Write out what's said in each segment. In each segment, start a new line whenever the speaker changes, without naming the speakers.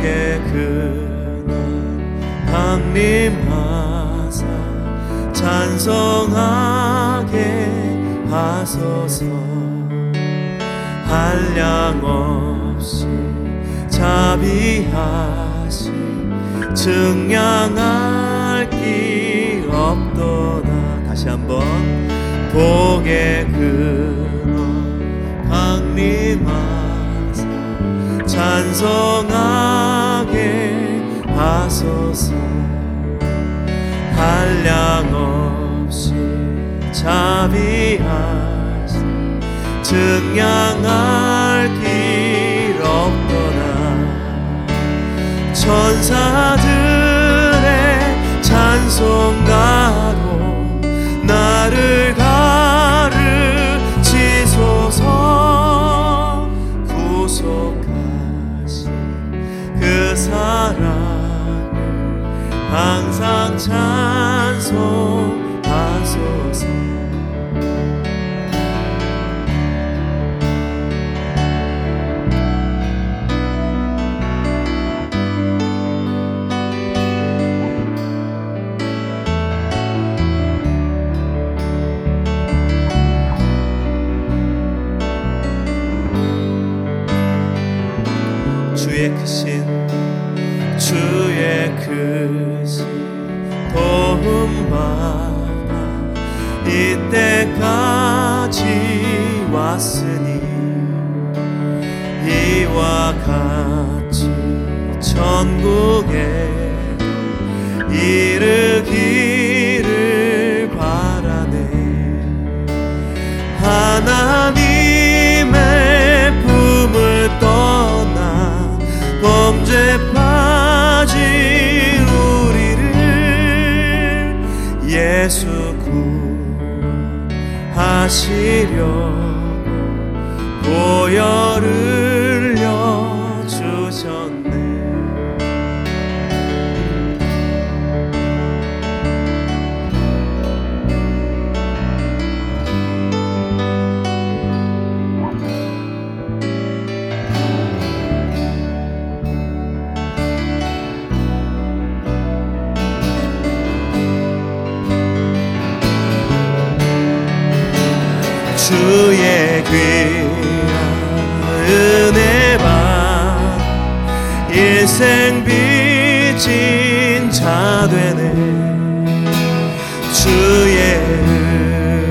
내게 그는 강림하사 찬송하게 하소서. 한량 없이 자비하신 증량할 길 없도다. 다시 한번. 복의 그는 강림하사 찬송 한량 없이 자비하시 증량할 길 없도다 천사 항상 찬송하소서. 주의 크신 주 의 크신 도움 받아 이때까지 왔으니 이와 같이 천국에 이르 하시려. 보혈을 주의 귀한 은혜만 일생 빚진 자 되네. 주의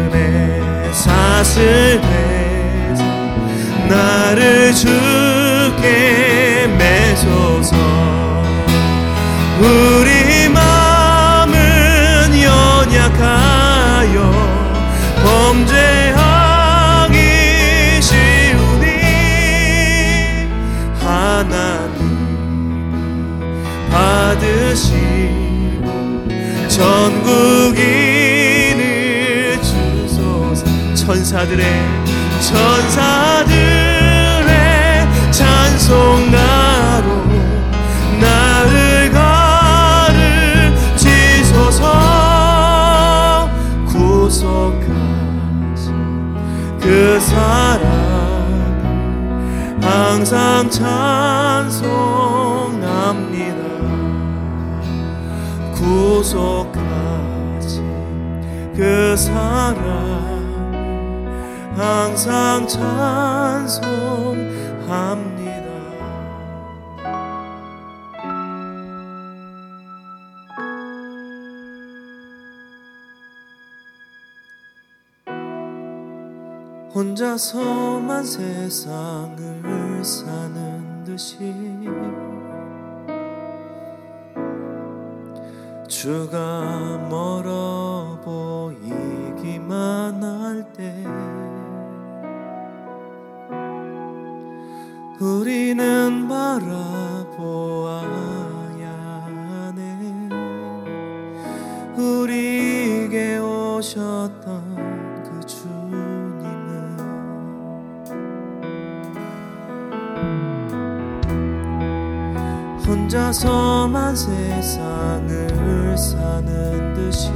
은혜 사슬 내서 나를 주께 매소서 받으시고 전국인을 주소서. 천사들의 천사들의 찬송가로 나를 가르치소서. 구속하신 그 사랑 항상 찬송 구속하신 그 사랑 항상 찬송합니다. 혼자서만 세상을 사는 듯이 주가 멀어 보이기만 할 때 우리는 바라보아 혼자서만 세상을 사는 듯이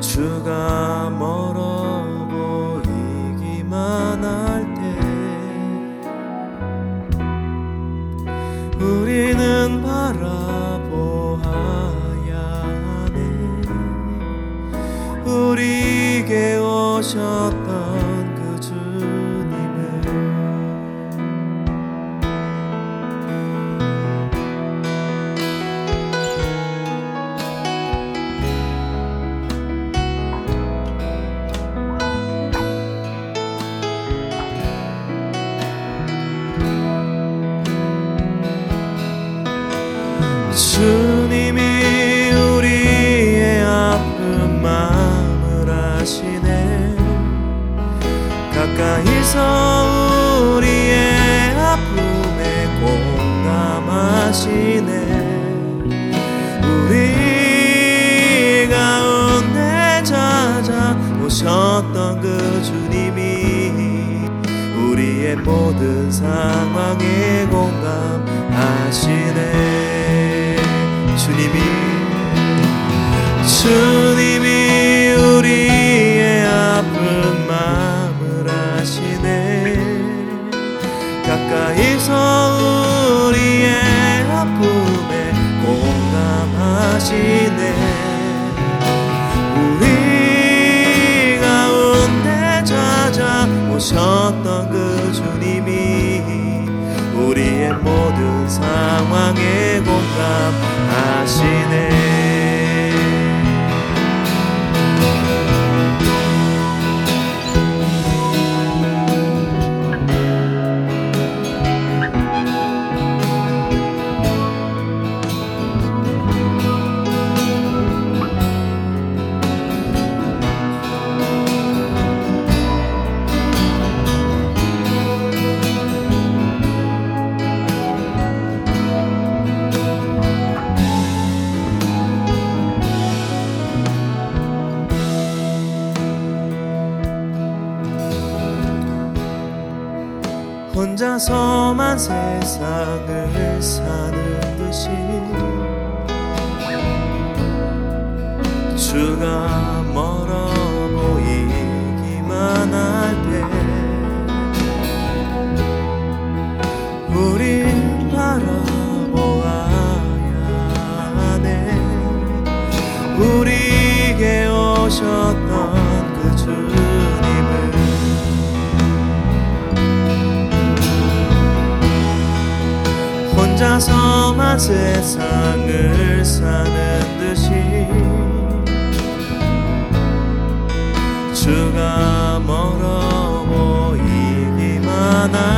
주가 멀어 보이기만 할 때 우리는 바라보아야 하네. 우리에게 오셨다 가까이서 우리의 아픔에 공감하시네. 우리 가운데 찾아오셨던 그 주님이 우리의 모든 상황에 공감하시네. 주님이 주님이 오셨던 그 주님이 혼자서만 세상을 사는 듯이 주가 멀어 보이기만 할 때 우린 혼자서만 세상을 사는 듯이 주가 멀어 보이기만 할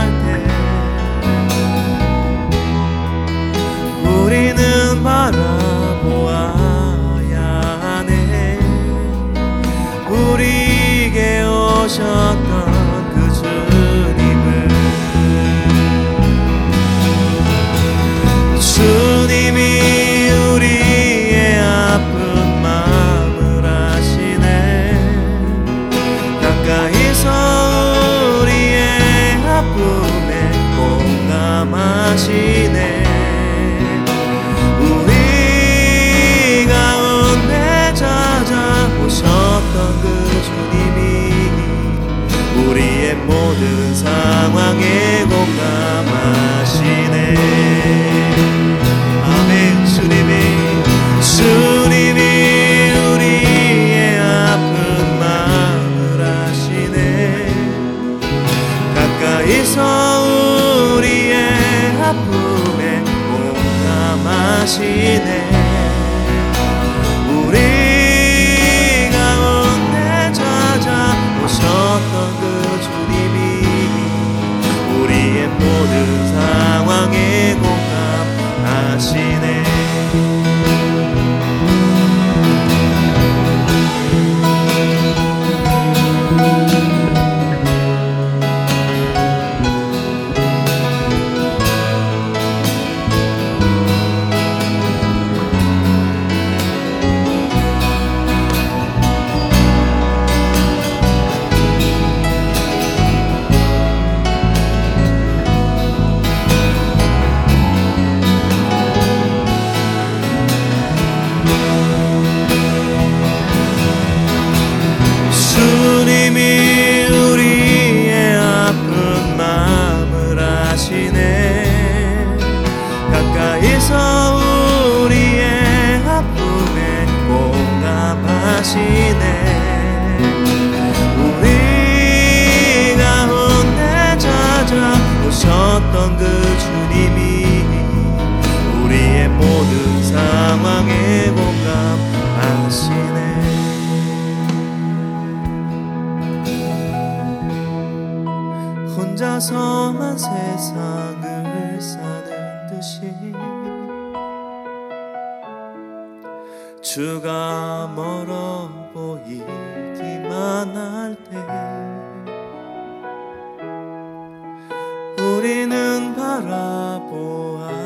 가까이서 우리의 아픔에 공감하시네. 우리 가운데 찾아오셨던 그 주님이 우리의 모든 상황에 공감하시네 대신에 우리 가운데 찾아 오셨던 그 주님이 우리의 모든 상황에 공감하시네. 혼자서만 세상을 주가 멀어 보이기만 할 때 우리는 바라보아